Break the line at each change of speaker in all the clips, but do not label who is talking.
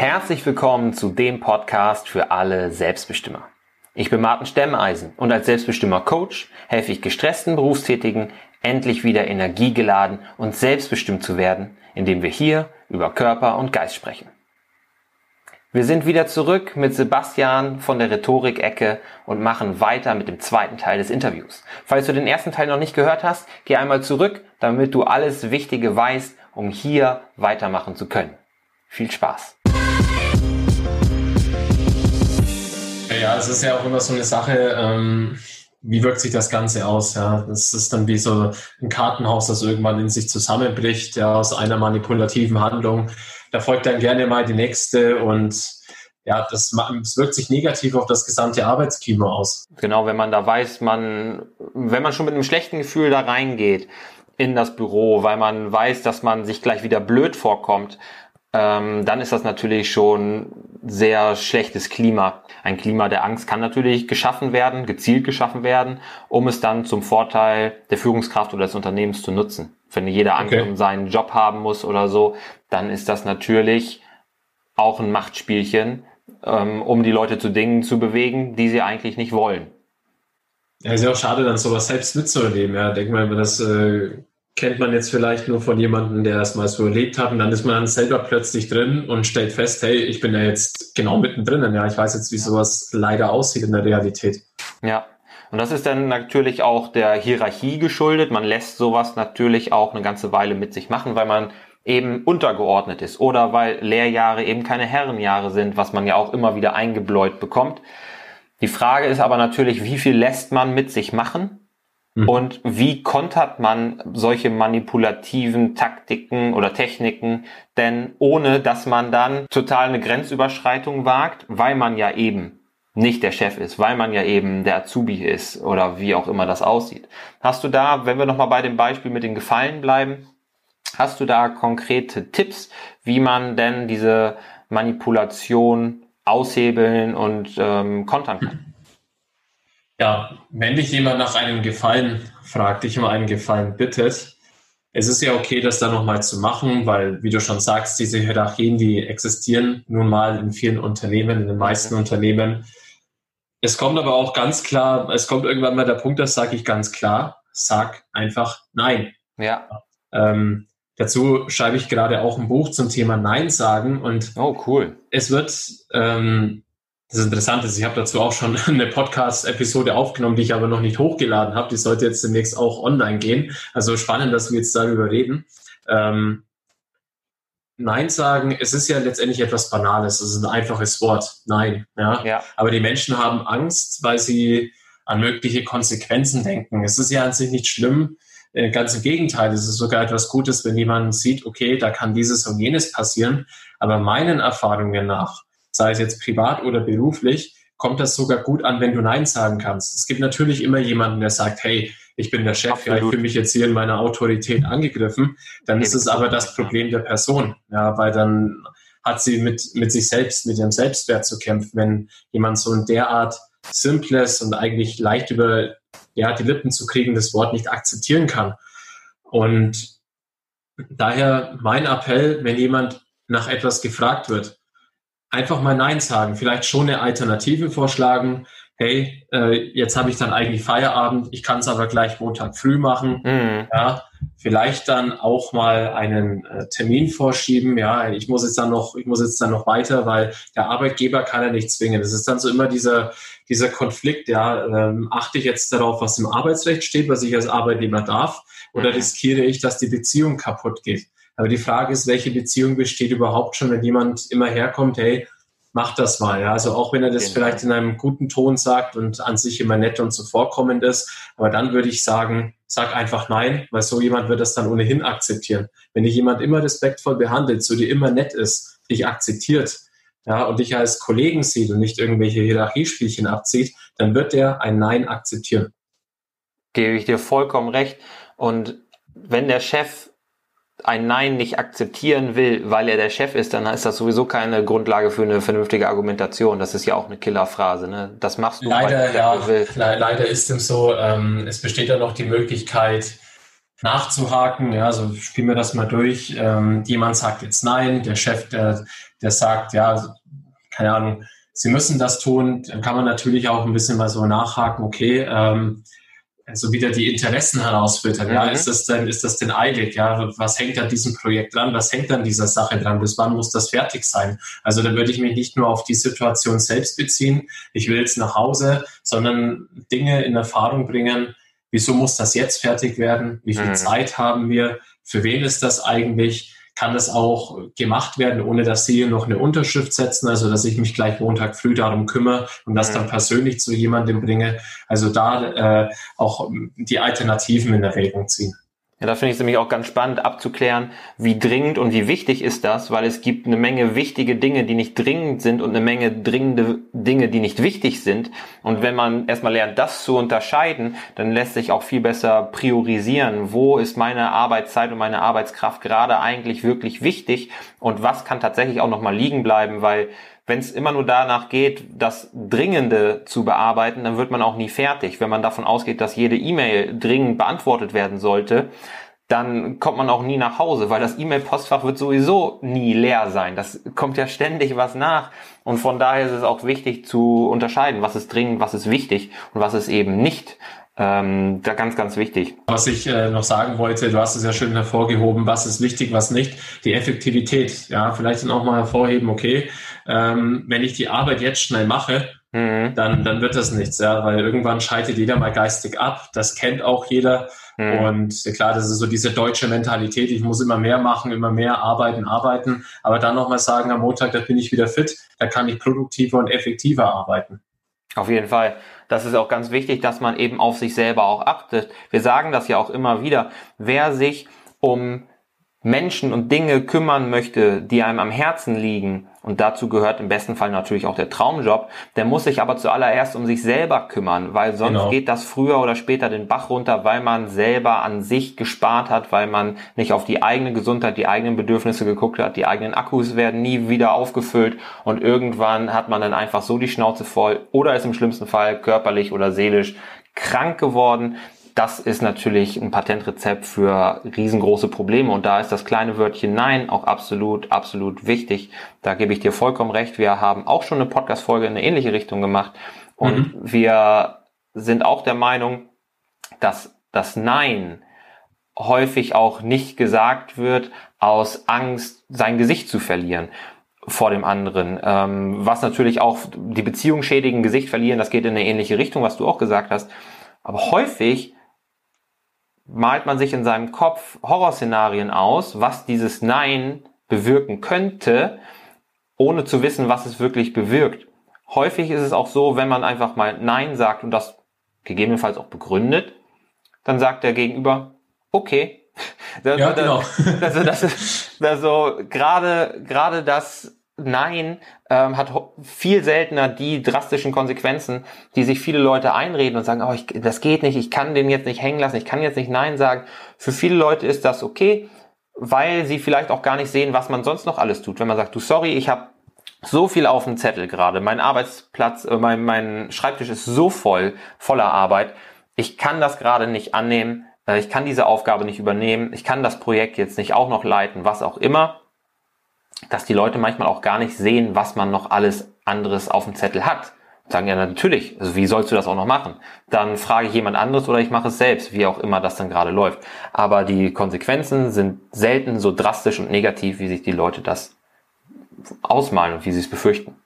Herzlich willkommen zu dem Podcast für alle Selbstbestimmer. Ich bin Martin Stemmeisen und als Selbstbestimmer Coach helfe ich gestressten Berufstätigen endlich wieder energiegeladen und selbstbestimmt zu werden, indem wir hier über Körper und Geist sprechen. Wir sind wieder zurück mit Sebastian von der Rhetorik-Ecke und machen weiter mit dem zweiten Teil des Interviews. Falls du den ersten Teil noch nicht gehört hast, geh einmal zurück, damit du alles Wichtige weißt, um hier weitermachen zu können. Viel Spaß!
Ja, es ist ja auch immer so eine Sache, ähm, wie wirkt sich das Ganze aus? Ja, das ist dann wie so ein Kartenhaus, das irgendwann in sich zusammenbricht, ja, aus einer manipulativen Handlung da folgt dann gerne mal die nächste und ja, das, das wirkt sich negativ auf das gesamte Arbeitsklima aus.
Genau, wenn man da weiß, man, wenn man schon mit einem schlechten Gefühl da reingeht in das Büro, weil man weiß, dass man sich gleich wieder blöd vorkommt, ähm, dann ist das natürlich schon sehr schlechtes Klima. Ein Klima der Angst kann natürlich geschaffen werden, gezielt geschaffen werden, um es dann zum Vorteil der Führungskraft oder des Unternehmens zu nutzen. Wenn jeder Angst okay. um seinen Job haben muss oder so, dann ist das natürlich auch ein Machtspielchen, ähm, um die Leute zu Dingen zu bewegen, die sie eigentlich nicht wollen.
Ja, ist ja auch schade, dann sowas selbst mitzuerleben. Ja, denk mal, das äh, kennt man jetzt vielleicht nur von jemandem, der das mal so erlebt hat, und dann ist man dann selber plötzlich drin und stellt fest, hey, ich bin ja jetzt genau mittendrin. Ja, ich weiß jetzt, wie sowas leider aussieht in der Realität.
Ja, und das ist dann natürlich auch der Hierarchie geschuldet. Man lässt sowas natürlich auch eine ganze Weile mit sich machen, weil man eben untergeordnet ist oder weil Lehrjahre eben keine Herrenjahre sind, was man ja auch immer wieder eingebläut bekommt. Die Frage ist aber natürlich, wie viel lässt man mit sich machen mhm. und wie kontert man solche manipulativen Taktiken oder Techniken denn ohne, dass man dann total eine Grenzüberschreitung wagt, weil man ja eben nicht der Chef ist, weil man ja eben der Azubi ist oder wie auch immer das aussieht. Hast du da, wenn wir nochmal bei dem Beispiel mit den Gefallen bleiben, hast du da konkrete Tipps, wie man denn diese Manipulation aushebeln und ähm, kontern kann?
Ja, wenn dich jemand nach einem Gefallen fragt, dich um einen Gefallen bittet, es ist ja okay, das dann nochmal zu machen, weil, wie du schon sagst, diese Hierarchien, die existieren nun mal in vielen Unternehmen, in den meisten. Unternehmen. Es kommt aber auch ganz klar, es kommt irgendwann mal der Punkt, das sage ich ganz klar, sag einfach Nein.
Ja.
Ähm, dazu schreibe ich gerade auch ein Buch zum Thema Nein sagen und
oh cool.
Es wird ähm, das Interessante ist, ich habe dazu auch schon eine Podcast-Episode aufgenommen, die ich aber noch nicht hochgeladen habe. Die sollte jetzt demnächst auch online gehen. Also spannend, dass wir jetzt darüber reden. Ähm, Nein sagen, es ist ja letztendlich etwas Banales, es ist ein einfaches Wort, Nein. Ja? ja. Aber die Menschen haben Angst, weil sie an mögliche Konsequenzen denken. Es ist ja an sich nicht schlimm, äh, ganz im Gegenteil, es ist sogar etwas Gutes, wenn jemand sieht, okay, da kann dieses und jenes passieren. Aber meinen Erfahrungen nach, sei es jetzt privat oder beruflich, kommt das sogar gut an, wenn du Nein sagen kannst. Es gibt natürlich immer jemanden, der sagt, hey, ich bin der Chef, ja, ich fühle mich jetzt hier in meiner Autorität angegriffen, dann ist es aber das Problem der Person, ja, weil dann hat sie mit, mit sich selbst, mit ihrem Selbstwert zu kämpfen, wenn jemand so ein derart simples und eigentlich leicht über ja, die Lippen zu kriegendes Wort nicht akzeptieren kann. Und daher mein Appell, wenn jemand nach etwas gefragt wird, einfach mal Nein sagen, vielleicht schon eine Alternative vorschlagen, hey, äh, jetzt habe ich dann eigentlich Feierabend, ich kann es aber gleich Montag früh machen. Mhm. Ja, vielleicht dann auch mal einen äh, Termin vorschieben. Ja, ich muss jetzt dann noch, ich muss jetzt dann noch weiter, weil der Arbeitgeber kann ja nicht zwingen. Das ist dann so immer dieser dieser Konflikt. Ja, ähm, achte ich jetzt darauf, was im Arbeitsrecht steht, was ich als Arbeitnehmer darf, oder mhm. riskiere ich, dass die Beziehung kaputt geht? Aber die Frage ist, welche Beziehung besteht überhaupt schon, wenn jemand immer herkommt, hey, mach das mal. Ja? Also auch wenn er das genau. vielleicht in einem guten Ton sagt und an sich immer nett und zuvorkommend ist, aber dann würde ich sagen, sag einfach nein, weil so jemand wird das dann ohnehin akzeptieren. Wenn dich jemand immer respektvoll behandelt, so dir immer nett ist, dich akzeptiert, ja, und dich als Kollegen sieht und nicht irgendwelche Hierarchiespielchen abzieht, dann wird der ein Nein akzeptieren.
Gebe ich dir vollkommen recht. Und wenn der Chef ein Nein nicht akzeptieren will, weil er der Chef ist, dann ist das sowieso keine Grundlage für eine vernünftige Argumentation. Das ist ja auch eine Killerphrase. Ne? Das machst du.
Leider, ja, le leider ist es so. Ähm, es besteht ja noch die Möglichkeit, nachzuhaken. Ja, also spielen wir das mal durch. Ähm, jemand sagt jetzt nein, der Chef, der, der sagt, ja, keine Ahnung, Sie müssen das tun. Dann kann man natürlich auch ein bisschen mal so nachhaken, okay, ähm, also wieder die Interessen herausfiltern. Mhm. Ja, ist das denn, ist das denn eilig? Ja, was hängt an diesem Projekt dran? Was hängt an dieser Sache dran? Bis wann muss das fertig sein? Also da würde ich mich nicht nur auf die Situation selbst beziehen. Ich will jetzt nach Hause, sondern Dinge in Erfahrung bringen. Wieso muss das jetzt fertig werden? Wie viel mhm. Zeit haben wir? Für wen ist das eigentlich? Kann das auch gemacht werden, ohne dass Sie noch eine Unterschrift setzen, also dass ich mich gleich Montag früh darum kümmere und das dann mhm. persönlich zu jemandem bringe. Also da äh, auch die Alternativen in Erwägung ziehen.
Ja, da finde ich es nämlich auch ganz spannend abzuklären, wie dringend und wie wichtig ist das, weil es gibt eine Menge wichtige Dinge, die nicht dringend sind und eine Menge dringende Dinge, die nicht wichtig sind. Und wenn man erstmal lernt, das zu unterscheiden, dann lässt sich auch viel besser priorisieren, wo ist meine Arbeitszeit und meine Arbeitskraft gerade eigentlich wirklich wichtig und was kann tatsächlich auch nochmal liegen bleiben, weil wenn es immer nur danach geht, das Dringende zu bearbeiten, dann wird man auch nie fertig. Wenn man davon ausgeht, dass jede E-Mail dringend beantwortet werden sollte, dann kommt man auch nie nach Hause, weil das E-Mail-Postfach wird sowieso nie leer sein. Das kommt ja ständig was nach. Und von daher ist es auch wichtig zu unterscheiden, was ist dringend, was ist wichtig und was ist eben nicht. Ähm, da ganz, ganz wichtig.
Was ich äh, noch sagen wollte, du hast es ja schön hervorgehoben, was ist wichtig, was nicht, die Effektivität. Ja, vielleicht dann auch mal hervorheben, okay, ähm, wenn ich die Arbeit jetzt schnell mache, mhm. dann, dann wird das nichts, ja, weil irgendwann schaltet jeder mal geistig ab. Das kennt auch jeder. Mhm. Und klar, das ist so diese deutsche Mentalität, ich muss immer mehr machen, immer mehr arbeiten, arbeiten, aber dann nochmal sagen, am Montag, da bin ich wieder fit, da kann ich produktiver und effektiver arbeiten.
Auf jeden Fall. Das ist auch ganz wichtig, dass man eben auf sich selber auch achtet. Wir sagen das ja auch immer wieder. Wer sich um Menschen und Dinge kümmern möchte, die einem am Herzen liegen, und dazu gehört im besten Fall natürlich auch der Traumjob, der muss sich aber zuallererst um sich selber kümmern, weil sonst genau. geht das früher oder später den Bach runter, weil man selber an sich gespart hat, weil man nicht auf die eigene Gesundheit, die eigenen Bedürfnisse geguckt hat, die eigenen Akkus werden nie wieder aufgefüllt und irgendwann hat man dann einfach so die Schnauze voll oder ist im schlimmsten Fall körperlich oder seelisch krank geworden, das ist natürlich ein Patentrezept für riesengroße Probleme und da ist das kleine Wörtchen Nein auch absolut, absolut wichtig. Da gebe ich dir vollkommen recht. Wir haben auch schon eine Podcast-Folge in eine ähnliche Richtung gemacht und mhm. wir sind auch der Meinung, dass das Nein häufig auch nicht gesagt wird aus Angst, sein Gesicht zu verlieren vor dem anderen. Ähm, was natürlich auch die Beziehung schädigen, Gesicht verlieren, das geht in eine ähnliche Richtung, was du auch gesagt hast. Aber häufig malt man sich in seinem Kopf Horrorszenarien aus, was dieses Nein bewirken könnte, ohne zu wissen, was es wirklich bewirkt. Häufig ist es auch so, wenn man einfach mal Nein sagt und das gegebenenfalls auch begründet, dann sagt der Gegenüber, okay. Ja, genau. Also, das, das, also gerade, gerade das Nein ähm, hat viel seltener die drastischen Konsequenzen, die sich viele Leute einreden und sagen, oh, ich, das geht nicht, ich kann den jetzt nicht hängen lassen, ich kann jetzt nicht Nein sagen. Für viele Leute ist das okay, weil sie vielleicht auch gar nicht sehen, was man sonst noch alles tut. Wenn man sagt, du sorry, ich habe so viel auf dem Zettel gerade, mein Arbeitsplatz, äh, mein, mein Schreibtisch ist so voll, voller Arbeit, ich kann das gerade nicht annehmen, äh, ich kann diese Aufgabe nicht übernehmen, ich kann das Projekt jetzt nicht auch noch leiten, was auch immer dass die Leute manchmal auch gar nicht sehen, was man noch alles anderes auf dem Zettel hat. Sagen ja natürlich, also wie sollst du das auch noch machen? Dann frage ich jemand anderes oder ich mache es selbst, wie auch immer das dann gerade läuft. Aber die Konsequenzen sind selten so drastisch und negativ, wie sich die Leute das ausmalen und wie sie es befürchten.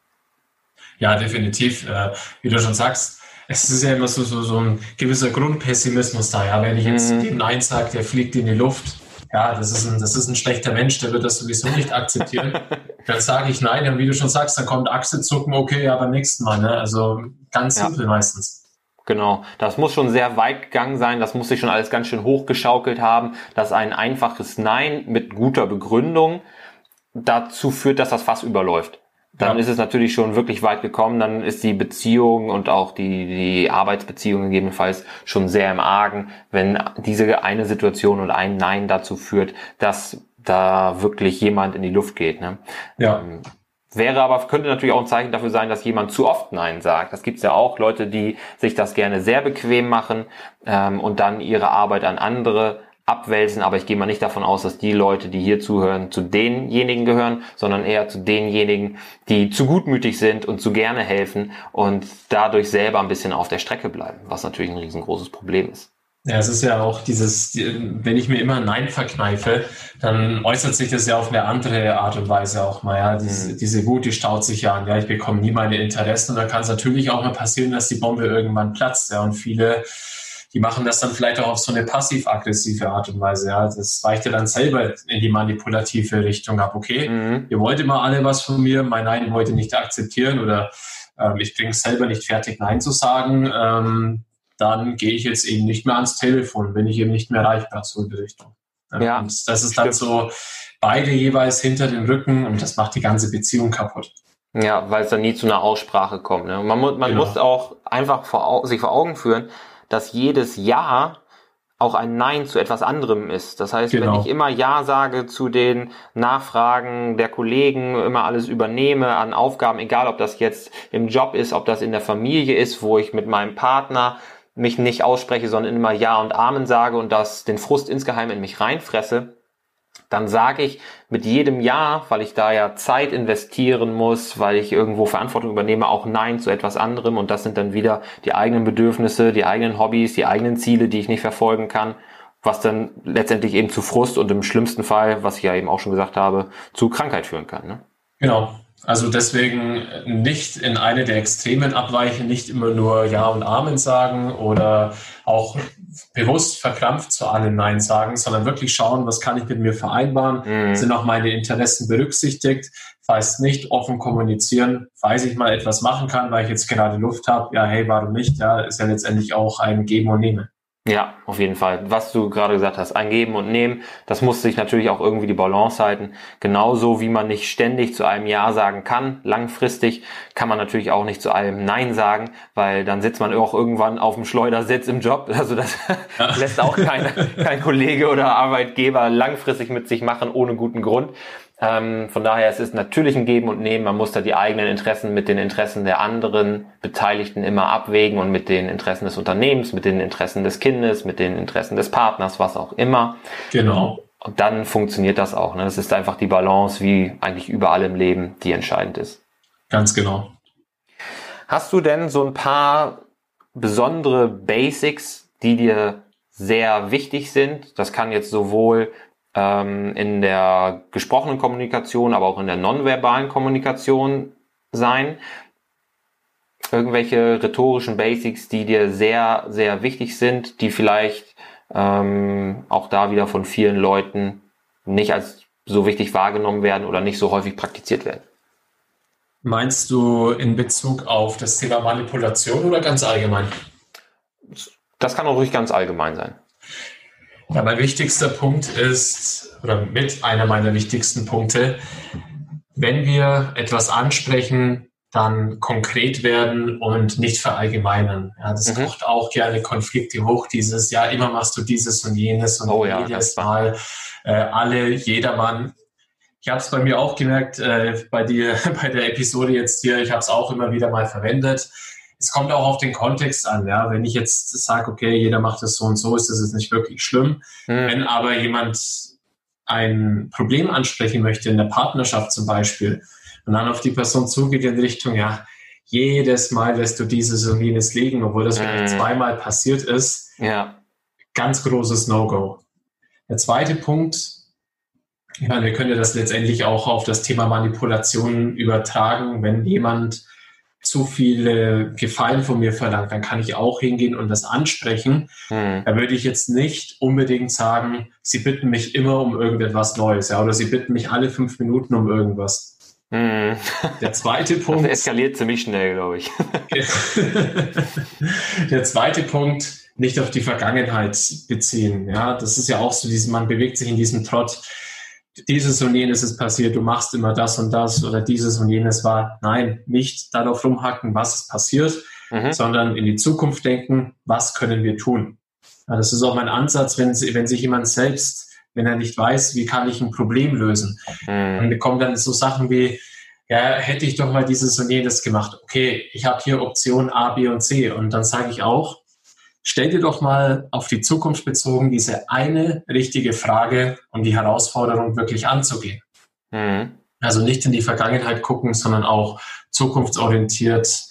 Ja, definitiv. Äh, wie du schon sagst, es ist ja immer so, so, so ein gewisser Grundpessimismus da. Ja, wenn ich jetzt mhm. Nein sage, der fliegt in die Luft, ja, das ist, ein, das ist ein schlechter Mensch, der wird das sowieso nicht akzeptieren. dann sage ich nein, und wie du schon sagst, dann kommt Achselzucken, okay, ja, beim nächsten Mal. Ne? Also ganz ja. simpel meistens.
Genau, das muss schon sehr weit gegangen sein, das muss sich schon alles ganz schön hochgeschaukelt haben, dass ein einfaches Nein mit guter Begründung dazu führt, dass das Fass überläuft dann ja. ist es natürlich schon wirklich weit gekommen, dann ist die Beziehung und auch die, die Arbeitsbeziehung gegebenenfalls schon sehr im Argen, wenn diese eine Situation und ein Nein dazu führt, dass da wirklich jemand in die Luft geht. Ne? Ja. Ähm, wäre aber, könnte natürlich auch ein Zeichen dafür sein, dass jemand zu oft Nein sagt. Das gibt's ja auch, Leute, die sich das gerne sehr bequem machen ähm, und dann ihre Arbeit an andere abwälzen, aber ich gehe mal nicht davon aus, dass die Leute, die hier zuhören, zu denjenigen gehören, sondern eher zu denjenigen, die zu gutmütig sind und zu gerne helfen und dadurch selber ein bisschen auf der Strecke bleiben, was natürlich ein riesengroßes Problem ist.
Ja, es ist ja auch dieses, wenn ich mir immer Nein verkneife, dann äußert sich das ja auf eine andere Art und Weise auch mal. Ja, diese, mhm. diese Wut, die staut sich ja an. Ja, ich bekomme nie meine Interessen und dann kann es natürlich auch mal passieren, dass die Bombe irgendwann platzt. Ja, und viele, die machen das dann vielleicht auch auf so eine passiv-aggressive Art und Weise. Ja, das weicht ja dann selber in die manipulative Richtung ab. Okay, mhm. ihr wollt immer alle was von mir, mein Nein wollt ihr nicht akzeptieren oder ähm, ich bringe es selber nicht fertig, Nein zu sagen. Ähm, dann gehe ich jetzt eben nicht mehr ans Telefon, bin ich eben nicht mehr erreichbar, so in die Richtung. Ja, und das ist dann so beide jeweils hinter den Rücken und das macht die ganze Beziehung kaputt.
Ja, weil es dann nie zu einer Aussprache kommt. Ne? man, muss, man genau. muss auch einfach vor, sich vor Augen führen, dass jedes Ja auch ein Nein zu etwas anderem ist. Das heißt, genau. wenn ich immer Ja sage zu den Nachfragen der Kollegen, immer alles übernehme an Aufgaben, egal ob das jetzt im Job ist, ob das in der Familie ist, wo ich mit meinem Partner mich nicht ausspreche, sondern immer Ja und Amen sage und das den Frust insgeheim in mich reinfresse, dann sage ich mit jedem Ja, weil ich da ja Zeit investieren muss, weil ich irgendwo Verantwortung übernehme, auch Nein zu etwas anderem und das sind dann wieder die eigenen Bedürfnisse, die eigenen Hobbys, die eigenen Ziele, die ich nicht verfolgen kann, was dann letztendlich eben zu Frust und im schlimmsten Fall, was ich ja eben auch schon gesagt habe, zu Krankheit führen kann. Ne?
Genau, also deswegen nicht in eine der Extremen abweichen, nicht immer nur Ja und Amen sagen oder auch bewusst verkrampft zu allem Nein sagen, sondern wirklich schauen, was kann ich mit mir vereinbaren, mhm. sind auch meine Interessen berücksichtigt, falls nicht offen kommunizieren, falls ich mal etwas machen kann, weil ich jetzt gerade Luft habe, ja, hey, warum nicht? Ja, ist ja letztendlich auch ein Geben und Nehmen.
Ja, auf jeden Fall. Was du gerade gesagt hast, ein Geben und Nehmen, das muss sich natürlich auch irgendwie die Balance halten. Genauso wie man nicht ständig zu einem Ja sagen kann, langfristig kann man natürlich auch nicht zu einem Nein sagen, weil dann sitzt man auch irgendwann auf dem Schleudersitz im Job. Also das ja. lässt auch kein, kein Kollege oder Arbeitgeber langfristig mit sich machen ohne guten Grund. Ähm, von daher es ist natürlich ein Geben und Nehmen. Man muss da die eigenen Interessen mit den Interessen der anderen Beteiligten immer abwägen und mit den Interessen des Unternehmens, mit den Interessen des Kindes, mit den Interessen des Partners, was auch immer.
Genau.
Und dann funktioniert das auch. Ne? Das ist einfach die Balance, wie eigentlich überall im Leben, die entscheidend ist.
Ganz genau.
Hast du denn so ein paar besondere Basics, die dir sehr wichtig sind? Das kann jetzt sowohl ähm, in der gesprochenen Kommunikation, aber auch in der nonverbalen Kommunikation sein. Irgendwelche rhetorischen Basics, die dir sehr, sehr wichtig sind, die vielleicht ähm, auch da wieder von vielen Leuten nicht als so wichtig wahrgenommen werden oder nicht so häufig praktiziert werden.
Meinst du in Bezug auf das Thema Manipulation oder ganz allgemein?
Das kann auch ruhig ganz allgemein sein.
Ja, mein wichtigster Punkt ist, oder mit einer meiner wichtigsten Punkte, wenn wir etwas ansprechen, dann konkret werden und nicht verallgemeinern. Ja, das mhm. kocht auch gerne Konflikte hoch, dieses, ja, immer machst du dieses und jenes und oh, ja, jedes Mal äh, alle, jedermann. Ich habe es bei mir auch gemerkt, äh, bei dir, bei der Episode jetzt hier, ich habe es auch immer wieder mal verwendet es kommt auch auf den Kontext an. Ja? Wenn ich jetzt sage, okay, jeder macht das so und so, ist das jetzt nicht wirklich schlimm. Mhm. Wenn aber jemand ein Problem ansprechen möchte, in der Partnerschaft zum Beispiel, und dann auf die Person zugeht in Richtung, ja, jedes Mal lässt du dieses und jenes liegen, obwohl das mhm. zweimal passiert ist,
ja.
ganz großes No-Go. Der zweite Punkt, ich meine, wir können ja das letztendlich auch auf das Thema Manipulation übertragen, wenn jemand zu viele Gefallen von mir verlangt, dann kann ich auch hingehen und das ansprechen. Hm. Da würde ich jetzt nicht unbedingt sagen, Sie bitten mich immer um irgendetwas Neues, ja, oder Sie bitten mich alle fünf Minuten um irgendwas. Hm. Der zweite Punkt.
Das eskaliert ziemlich schnell, glaube ich.
Der zweite Punkt, nicht auf die Vergangenheit beziehen. Ja, das ist ja auch so, dieses, man bewegt sich in diesem Trott dieses und jenes ist passiert, du machst immer das und das oder dieses und jenes war. Nein, nicht darauf rumhacken, was ist passiert, mhm. sondern in die Zukunft denken, was können wir tun. Ja, das ist auch mein Ansatz, wenn, wenn sich jemand selbst, wenn er nicht weiß, wie kann ich ein Problem lösen. Mhm. Und kommen dann so Sachen wie, ja, hätte ich doch mal dieses und jenes gemacht. Okay, ich habe hier Option A, B und C. Und dann sage ich auch, stell dir doch mal auf die Zukunft bezogen diese eine richtige Frage, um die Herausforderung wirklich anzugehen. Mhm. Also nicht in die Vergangenheit gucken, sondern auch zukunftsorientiert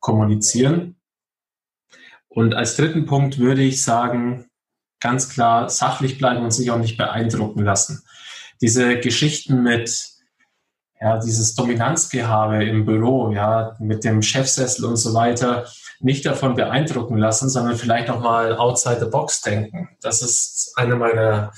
kommunizieren. Und als dritten Punkt würde ich sagen, ganz klar sachlich bleiben und sich auch nicht beeindrucken lassen. Diese Geschichten mit ja, dieses Dominanzgehabe im Büro, ja, mit dem Chefsessel und so weiter, nicht davon beeindrucken lassen, sondern vielleicht auch mal outside the box denken. Das ist eine meiner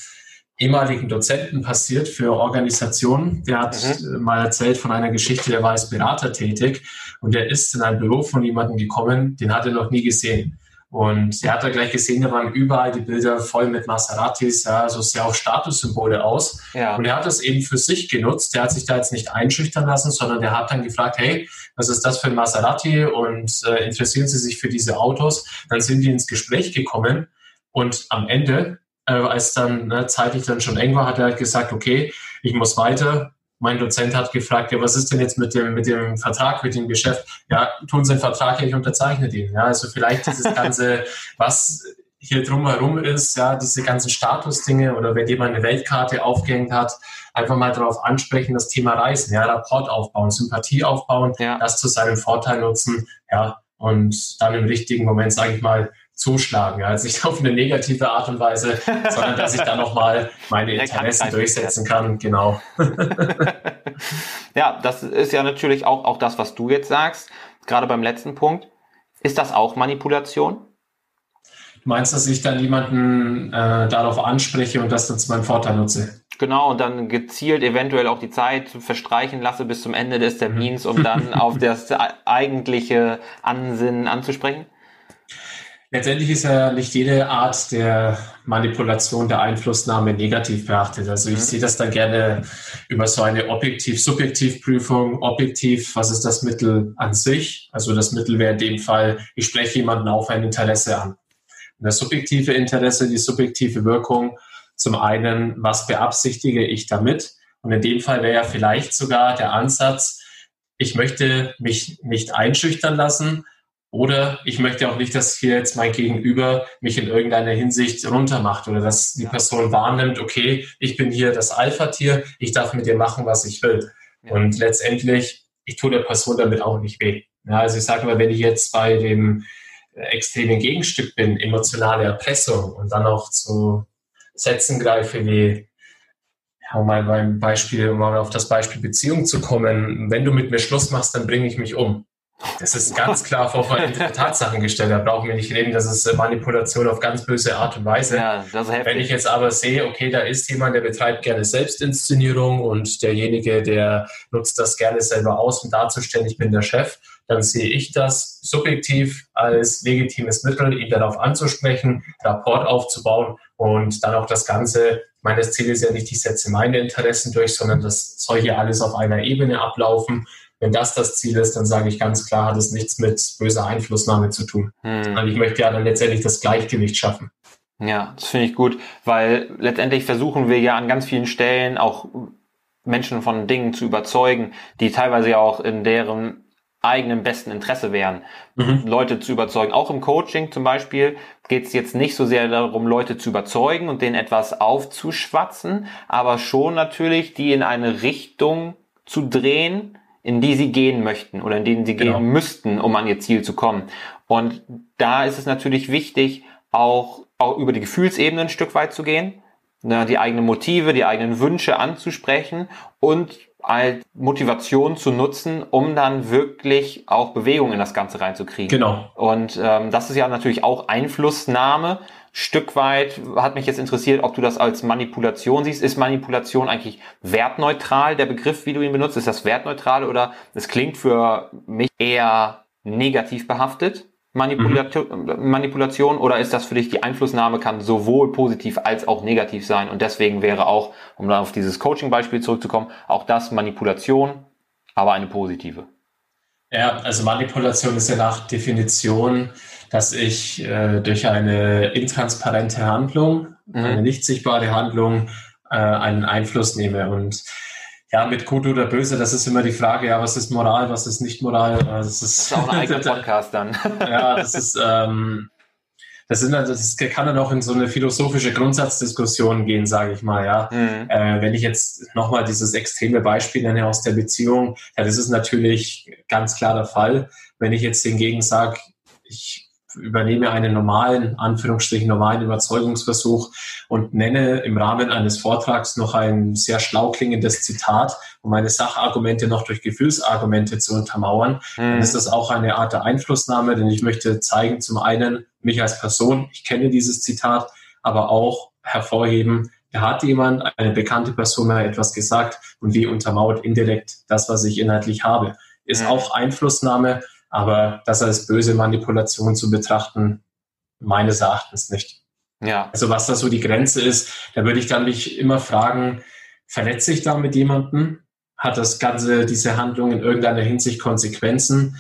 ehemaligen Dozenten passiert für Organisationen. Der hat mhm. mal erzählt von einer Geschichte, der war als Berater tätig und der ist in ein Büro von jemandem gekommen, den hat er noch nie gesehen. Und er hat da gleich gesehen, da waren überall die Bilder voll mit Maseratis, ja, also sehr auch Statussymbole aus. Ja. Und er hat das eben für sich genutzt. Der hat sich da jetzt nicht einschüchtern lassen, sondern der hat dann gefragt, hey, was ist das für ein Maserati und äh, interessieren Sie sich für diese Autos? Dann sind die ins Gespräch gekommen und am Ende, äh, als dann ne, zeitlich dann schon eng war, hat er halt gesagt, okay, ich muss weiter, mein Dozent hat gefragt, ja, was ist denn jetzt mit dem, mit dem Vertrag, mit dem Geschäft? Ja, tun Sie den Vertrag, ja, ich unterzeichne den. Ja, also vielleicht dieses ganze, was hier drumherum ist, ja, diese ganzen Statusdinge oder wenn jemand eine Weltkarte aufgehängt hat, einfach mal darauf ansprechen, das Thema Reisen, ja, Rapport aufbauen, Sympathie aufbauen, ja. das zu seinem Vorteil nutzen, ja, und dann im richtigen Moment, sage ich mal, zuschlagen. Also nicht auf eine negative Art und Weise, sondern dass ich da nochmal meine Interessen durchsetzen kann. Genau.
ja, das ist ja natürlich auch, auch das, was du jetzt sagst. Gerade beim letzten Punkt. Ist das auch Manipulation?
Du meinst, dass ich dann jemanden äh, darauf anspreche und das dann zu meinem Vorteil nutze?
Genau, und dann gezielt eventuell auch die Zeit verstreichen lasse bis zum Ende des Termins, um dann auf das eigentliche Ansinnen anzusprechen?
Letztendlich ist ja nicht jede Art der Manipulation, der Einflussnahme negativ beachtet. Also ich mhm. sehe das dann gerne über so eine objektiv-subjektiv-Prüfung. Objektiv, was ist das Mittel an sich? Also das Mittel wäre in dem Fall, ich spreche jemanden auf ein Interesse an. Und das subjektive Interesse, die subjektive Wirkung, zum einen, was beabsichtige ich damit? Und in dem Fall wäre ja vielleicht sogar der Ansatz, ich möchte mich nicht einschüchtern lassen, oder ich möchte auch nicht, dass hier jetzt mein Gegenüber mich in irgendeiner Hinsicht runtermacht oder dass die Person wahrnimmt, okay, ich bin hier das Alpha-Tier, ich darf mit dir machen, was ich will. Ja. Und letztendlich, ich tue der Person damit auch nicht weh. Ja, also ich sage mal, wenn ich jetzt bei dem äh, extremen Gegenstück bin, emotionale Erpressung und dann auch zu Sätzen greife wie, ja, um mal beim Beispiel, um mal auf das Beispiel Beziehung zu kommen, wenn du mit mir Schluss machst, dann bringe ich mich um. Das ist ganz klar vor veränderte Tatsachen gestellt. Da brauchen wir nicht reden. Das ist Manipulation auf ganz böse Art und Weise. Ja, Wenn ich jetzt aber sehe, okay, da ist jemand, der betreibt gerne Selbstinszenierung und derjenige, der nutzt das gerne selber aus, um darzustellen, ich bin der Chef, dann sehe ich das subjektiv als legitimes Mittel, ihn darauf anzusprechen, Rapport aufzubauen und dann auch das Ganze. Meines Ziel ist ja nicht, ich setze meine Interessen durch, sondern das soll hier alles auf einer Ebene ablaufen wenn das das Ziel ist, dann sage ich ganz klar, hat es nichts mit böser Einflussnahme zu tun. Hm. Und ich möchte ja dann letztendlich das Gleichgewicht schaffen.
Ja, das finde ich gut, weil letztendlich versuchen wir ja an ganz vielen Stellen auch Menschen von Dingen zu überzeugen, die teilweise ja auch in deren eigenen besten Interesse wären, mhm. Leute zu überzeugen. Auch im Coaching zum Beispiel geht es jetzt nicht so sehr darum, Leute zu überzeugen und denen etwas aufzuschwatzen, aber schon natürlich, die in eine Richtung zu drehen, in die sie gehen möchten oder in denen sie genau. gehen müssten, um an ihr Ziel zu kommen. Und da ist es natürlich wichtig, auch, auch über die Gefühlsebene ein Stück weit zu gehen, ne, die eigenen Motive, die eigenen Wünsche anzusprechen und als Motivation zu nutzen, um dann wirklich auch Bewegung in das Ganze reinzukriegen.
Genau.
Und ähm, das ist ja natürlich auch Einflussnahme, Stück weit hat mich jetzt interessiert, ob du das als Manipulation siehst. Ist Manipulation eigentlich wertneutral, der Begriff, wie du ihn benutzt? Ist das wertneutral oder es klingt für mich eher negativ behaftet? Manipulation, mhm. Manipulation oder ist das für dich die Einflussnahme kann sowohl positiv als auch negativ sein und deswegen wäre auch, um dann auf dieses Coaching-Beispiel zurückzukommen, auch das Manipulation, aber eine positive.
Ja, also Manipulation ist ja nach Definition dass ich äh, durch eine intransparente Handlung, mhm. eine nicht sichtbare Handlung, äh, einen Einfluss nehme. Und ja, mit gut oder böse, das ist immer die Frage, ja, was ist Moral, was ist nicht Moral?
Das ist, das ist auch ein eigener Podcast dann.
ja, das ist, ähm, das, sind, das kann dann auch in so eine philosophische Grundsatzdiskussion gehen, sage ich mal. Ja, mhm. äh, wenn ich jetzt nochmal dieses extreme Beispiel nenne aus der Beziehung, ja, das ist natürlich ganz klar der Fall. Wenn ich jetzt hingegen sage, ich übernehme einen normalen, Anführungsstrichen normalen Überzeugungsversuch und nenne im Rahmen eines Vortrags noch ein sehr schlau klingendes Zitat, um meine Sachargumente noch durch Gefühlsargumente zu untermauern, mhm. dann ist das auch eine Art der Einflussnahme, denn ich möchte zeigen, zum einen mich als Person, ich kenne dieses Zitat, aber auch hervorheben, da hat jemand, eine bekannte Person mal etwas gesagt und wie untermauert indirekt das, was ich inhaltlich habe. Ist mhm. auch Einflussnahme, aber das als böse Manipulation zu betrachten, meines Erachtens nicht. Ja. Also was da so die Grenze ist, da würde ich dann mich immer fragen, verletze ich da mit jemandem? Hat das Ganze, diese Handlung in irgendeiner Hinsicht Konsequenzen?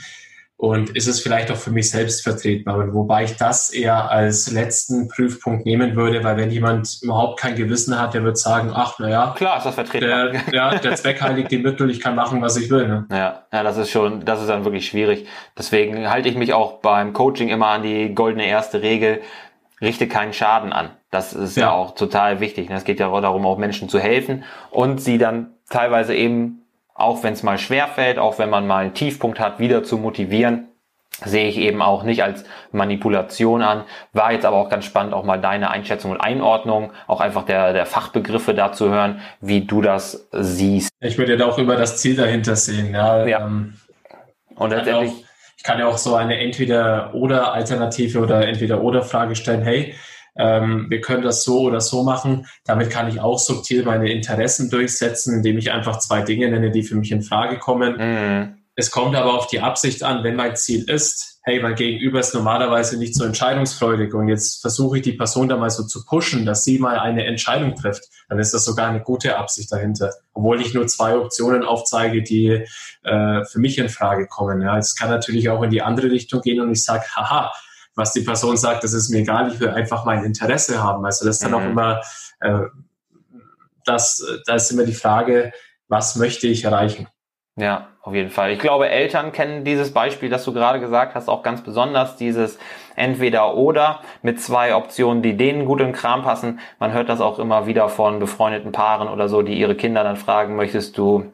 Und ist es vielleicht auch für mich selbst vertretbar? Wobei ich das eher als letzten Prüfpunkt nehmen würde, weil wenn jemand überhaupt kein Gewissen hat, der wird sagen, ach, naja.
Klar ist das vertretbar.
Der, ja, der Zweck heiligt die Mittel, ich kann machen, was ich will. Ne?
Ja, ja, das ist schon, das ist dann wirklich schwierig. Deswegen halte ich mich auch beim Coaching immer an die goldene erste Regel, richte keinen Schaden an. Das ist ja, ja auch total wichtig. Ne? Es geht ja auch darum, auch Menschen zu helfen und sie dann teilweise eben auch wenn es mal schwer fällt, auch wenn man mal einen Tiefpunkt hat, wieder zu motivieren, sehe ich eben auch nicht als Manipulation an. War jetzt aber auch ganz spannend, auch mal deine Einschätzung und Einordnung, auch einfach der, der Fachbegriffe dazu hören, wie du das siehst.
Ich würde ja auch über das Ziel dahinter sehen. Ja, ja. Ähm, und letztendlich. Ich kann ja auch so eine Entweder-Oder-Alternative oder Entweder-Oder-Frage stellen. Hey, ähm, wir können das so oder so machen. Damit kann ich auch subtil meine Interessen durchsetzen, indem ich einfach zwei Dinge nenne, die für mich in Frage kommen. Mhm. Es kommt aber auf die Absicht an, wenn mein Ziel ist, hey, mein Gegenüber ist normalerweise nicht so entscheidungsfreudig und jetzt versuche ich die Person da mal so zu pushen, dass sie mal eine Entscheidung trifft, dann ist das sogar eine gute Absicht dahinter. Obwohl ich nur zwei Optionen aufzeige, die äh, für mich in Frage kommen. Ja, es kann natürlich auch in die andere Richtung gehen und ich sage, haha, was die Person sagt, das ist mir egal, ich will einfach mein Interesse haben. Also das ist dann mhm. auch immer, äh, das, da ist immer die Frage, was möchte ich erreichen?
Ja, auf jeden Fall. Ich glaube, Eltern kennen dieses Beispiel, das du gerade gesagt hast, auch ganz besonders, dieses entweder oder mit zwei Optionen, die denen gut in Kram passen. Man hört das auch immer wieder von befreundeten Paaren oder so, die ihre Kinder dann fragen, möchtest du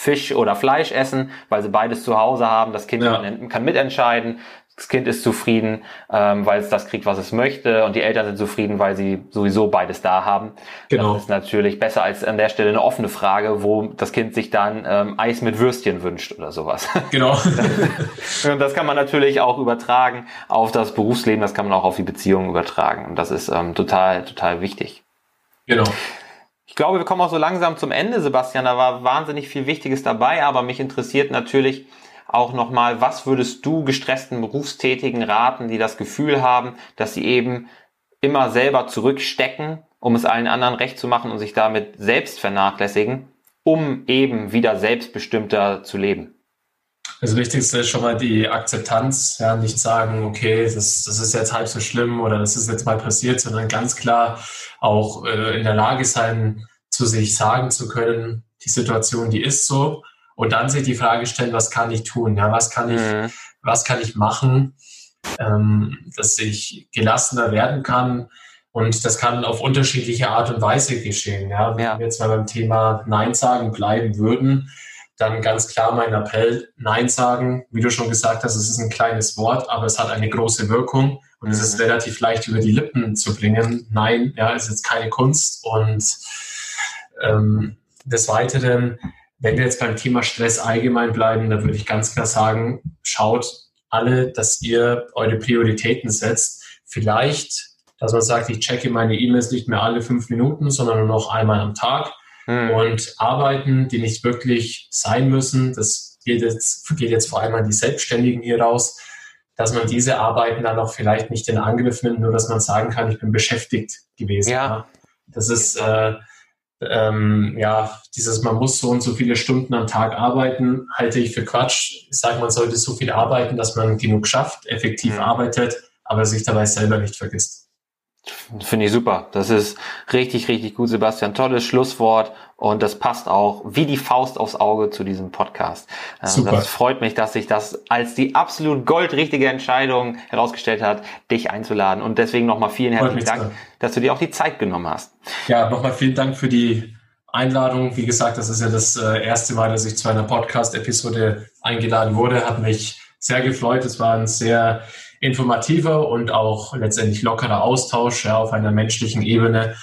Fisch oder Fleisch essen, weil sie beides zu Hause haben. Das Kind ja. kann mitentscheiden. Das Kind ist zufrieden, ähm, weil es das kriegt, was es möchte, und die Eltern sind zufrieden, weil sie sowieso beides da haben. Genau. Das ist natürlich besser als an der Stelle eine offene Frage, wo das Kind sich dann ähm, Eis mit Würstchen wünscht oder sowas.
Genau.
und das kann man natürlich auch übertragen auf das Berufsleben, das kann man auch auf die Beziehung übertragen. Und das ist ähm, total, total wichtig.
Genau.
Ich glaube, wir kommen auch so langsam zum Ende, Sebastian. Da war wahnsinnig viel Wichtiges dabei, aber mich interessiert natürlich, auch nochmal, was würdest du gestressten Berufstätigen raten, die das Gefühl haben, dass sie eben immer selber zurückstecken, um es allen anderen recht zu machen und sich damit selbst vernachlässigen, um eben wieder selbstbestimmter zu leben?
Das Wichtigste ist schon mal die Akzeptanz, ja, nicht sagen, okay, das, das ist jetzt halb so schlimm oder das ist jetzt mal passiert, sondern ganz klar auch äh, in der Lage sein, zu sich sagen zu können, die Situation, die ist so und dann sich die Frage stellen, was kann ich tun? Ja, was kann ich, mhm. was kann ich machen, ähm, dass ich gelassener werden kann? Und das kann auf unterschiedliche Art und Weise geschehen. Ja, wenn ja. wir jetzt mal beim Thema Nein sagen bleiben würden, dann ganz klar mein Appell, Nein sagen. Wie du schon gesagt hast, es ist ein kleines Wort, aber es hat eine große Wirkung und es ist mhm. relativ leicht über die Lippen zu bringen. Nein, ja, ist jetzt keine Kunst. Und ähm, des Weiteren wenn wir jetzt beim Thema Stress allgemein bleiben, dann würde ich ganz klar sagen, schaut alle, dass ihr eure Prioritäten setzt. Vielleicht, dass man sagt, ich checke meine E-Mails nicht mehr alle fünf Minuten, sondern nur noch einmal am Tag. Hm. Und Arbeiten, die nicht wirklich sein müssen, das geht jetzt, geht jetzt vor allem an die Selbstständigen hier raus, dass man diese Arbeiten dann auch vielleicht nicht in Angriff nimmt, nur dass man sagen kann, ich bin beschäftigt gewesen. Ja. Das ist, äh, ähm, ja, dieses, man muss so und so viele Stunden am Tag arbeiten, halte ich für Quatsch. Ich sage, man sollte so viel arbeiten, dass man genug schafft, effektiv mhm. arbeitet, aber sich dabei selber nicht vergisst.
Finde ich super. Das ist richtig, richtig gut, Sebastian. Tolles Schlusswort und das passt auch wie die Faust aufs Auge zu diesem Podcast. Ähm, super. Das freut mich, dass sich das als die absolut goldrichtige Entscheidung herausgestellt hat, dich einzuladen. Und deswegen nochmal vielen herzlichen Dank, sehr. dass du dir auch die Zeit genommen hast.
Ja, nochmal vielen Dank für die Einladung. Wie gesagt, das ist ja das äh, erste Mal, dass ich zu einer Podcast-Episode eingeladen wurde. Hat mich sehr gefreut. Es war ein sehr informativer und auch letztendlich lockerer Austausch ja, auf einer menschlichen Ebene.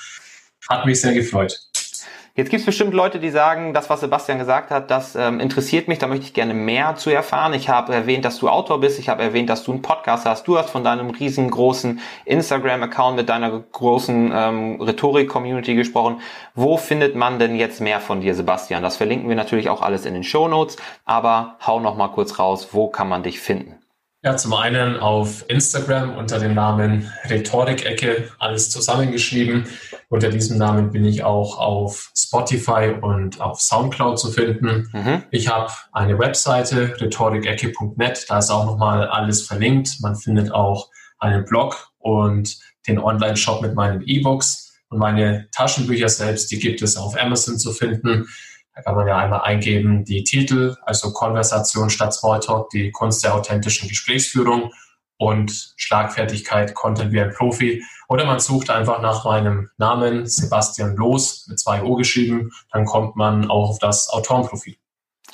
Hat mich sehr gefreut.
Jetzt gibt es bestimmt Leute, die sagen, das, was Sebastian gesagt hat, das ähm, interessiert mich, da möchte ich gerne mehr zu erfahren. Ich habe erwähnt, dass du Autor bist, ich habe erwähnt, dass du einen Podcast hast, du hast von deinem riesengroßen Instagram-Account mit deiner großen ähm, Rhetorik-Community gesprochen. Wo findet man denn jetzt mehr von dir, Sebastian? Das verlinken wir natürlich auch alles in den Show Notes, aber hau noch mal kurz raus, wo kann man dich finden?
Ja, zum einen auf Instagram unter dem Namen Rhetorik-Ecke, alles zusammengeschrieben. Unter diesem Namen bin ich auch auf Spotify und auf Soundcloud zu finden. Mhm. Ich habe eine Webseite, rhetorikecke.net, da ist auch nochmal alles verlinkt. Man findet auch einen Blog und den Online-Shop mit meinen E-Books. Und meine Taschenbücher selbst, die gibt es auf Amazon zu finden. Da kann man ja einmal eingeben die Titel, also Konversation statt Smalltalk, die Kunst der authentischen Gesprächsführung und Schlagfertigkeit, Content wie ein Profi. Oder man sucht einfach nach meinem Namen, Sebastian Los, mit zwei O geschrieben, dann kommt man auch auf das Autorenprofil.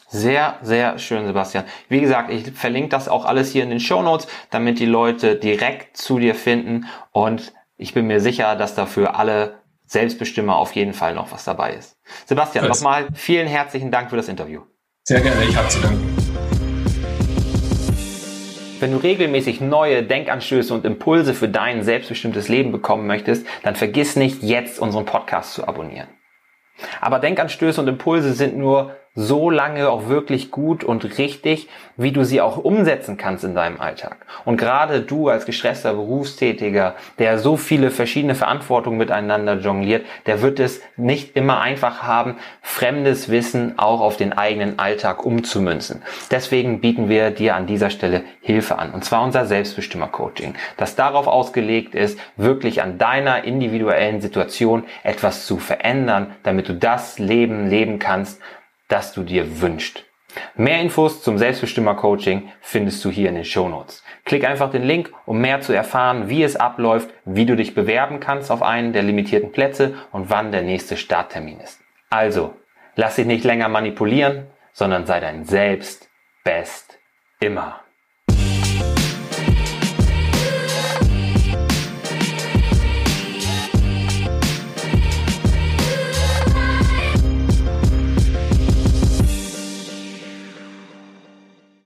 Sehr, sehr schön, Sebastian. Wie gesagt, ich verlinke das auch alles hier in den Show Notes, damit die Leute direkt zu dir finden. Und ich bin mir sicher, dass dafür alle Selbstbestimmer auf jeden Fall noch was dabei ist. Sebastian, nochmal vielen herzlichen Dank für das Interview.
Sehr gerne, ich habe zu danken.
Wenn du regelmäßig neue Denkanstöße und Impulse für dein selbstbestimmtes Leben bekommen möchtest, dann vergiss nicht, jetzt unseren Podcast zu abonnieren. Aber Denkanstöße und Impulse sind nur so lange auch wirklich gut und richtig, wie du sie auch umsetzen kannst in deinem Alltag. Und gerade du als gestresster Berufstätiger, der so viele verschiedene Verantwortungen miteinander jongliert, der wird es nicht immer einfach haben, fremdes Wissen auch auf den eigenen Alltag umzumünzen. Deswegen bieten wir dir an dieser Stelle Hilfe an. Und zwar unser Selbstbestimmer-Coaching, das darauf ausgelegt ist, wirklich an deiner individuellen Situation etwas zu verändern, damit du das Leben leben kannst, das du dir wünschst. Mehr Infos zum Selbstbestimmer-Coaching findest du hier in den Show Notes. Klick einfach den Link, um mehr zu erfahren, wie es abläuft, wie du dich bewerben kannst auf einen der limitierten Plätze und wann der nächste Starttermin ist. Also, lass dich nicht länger manipulieren, sondern sei dein Selbst best immer.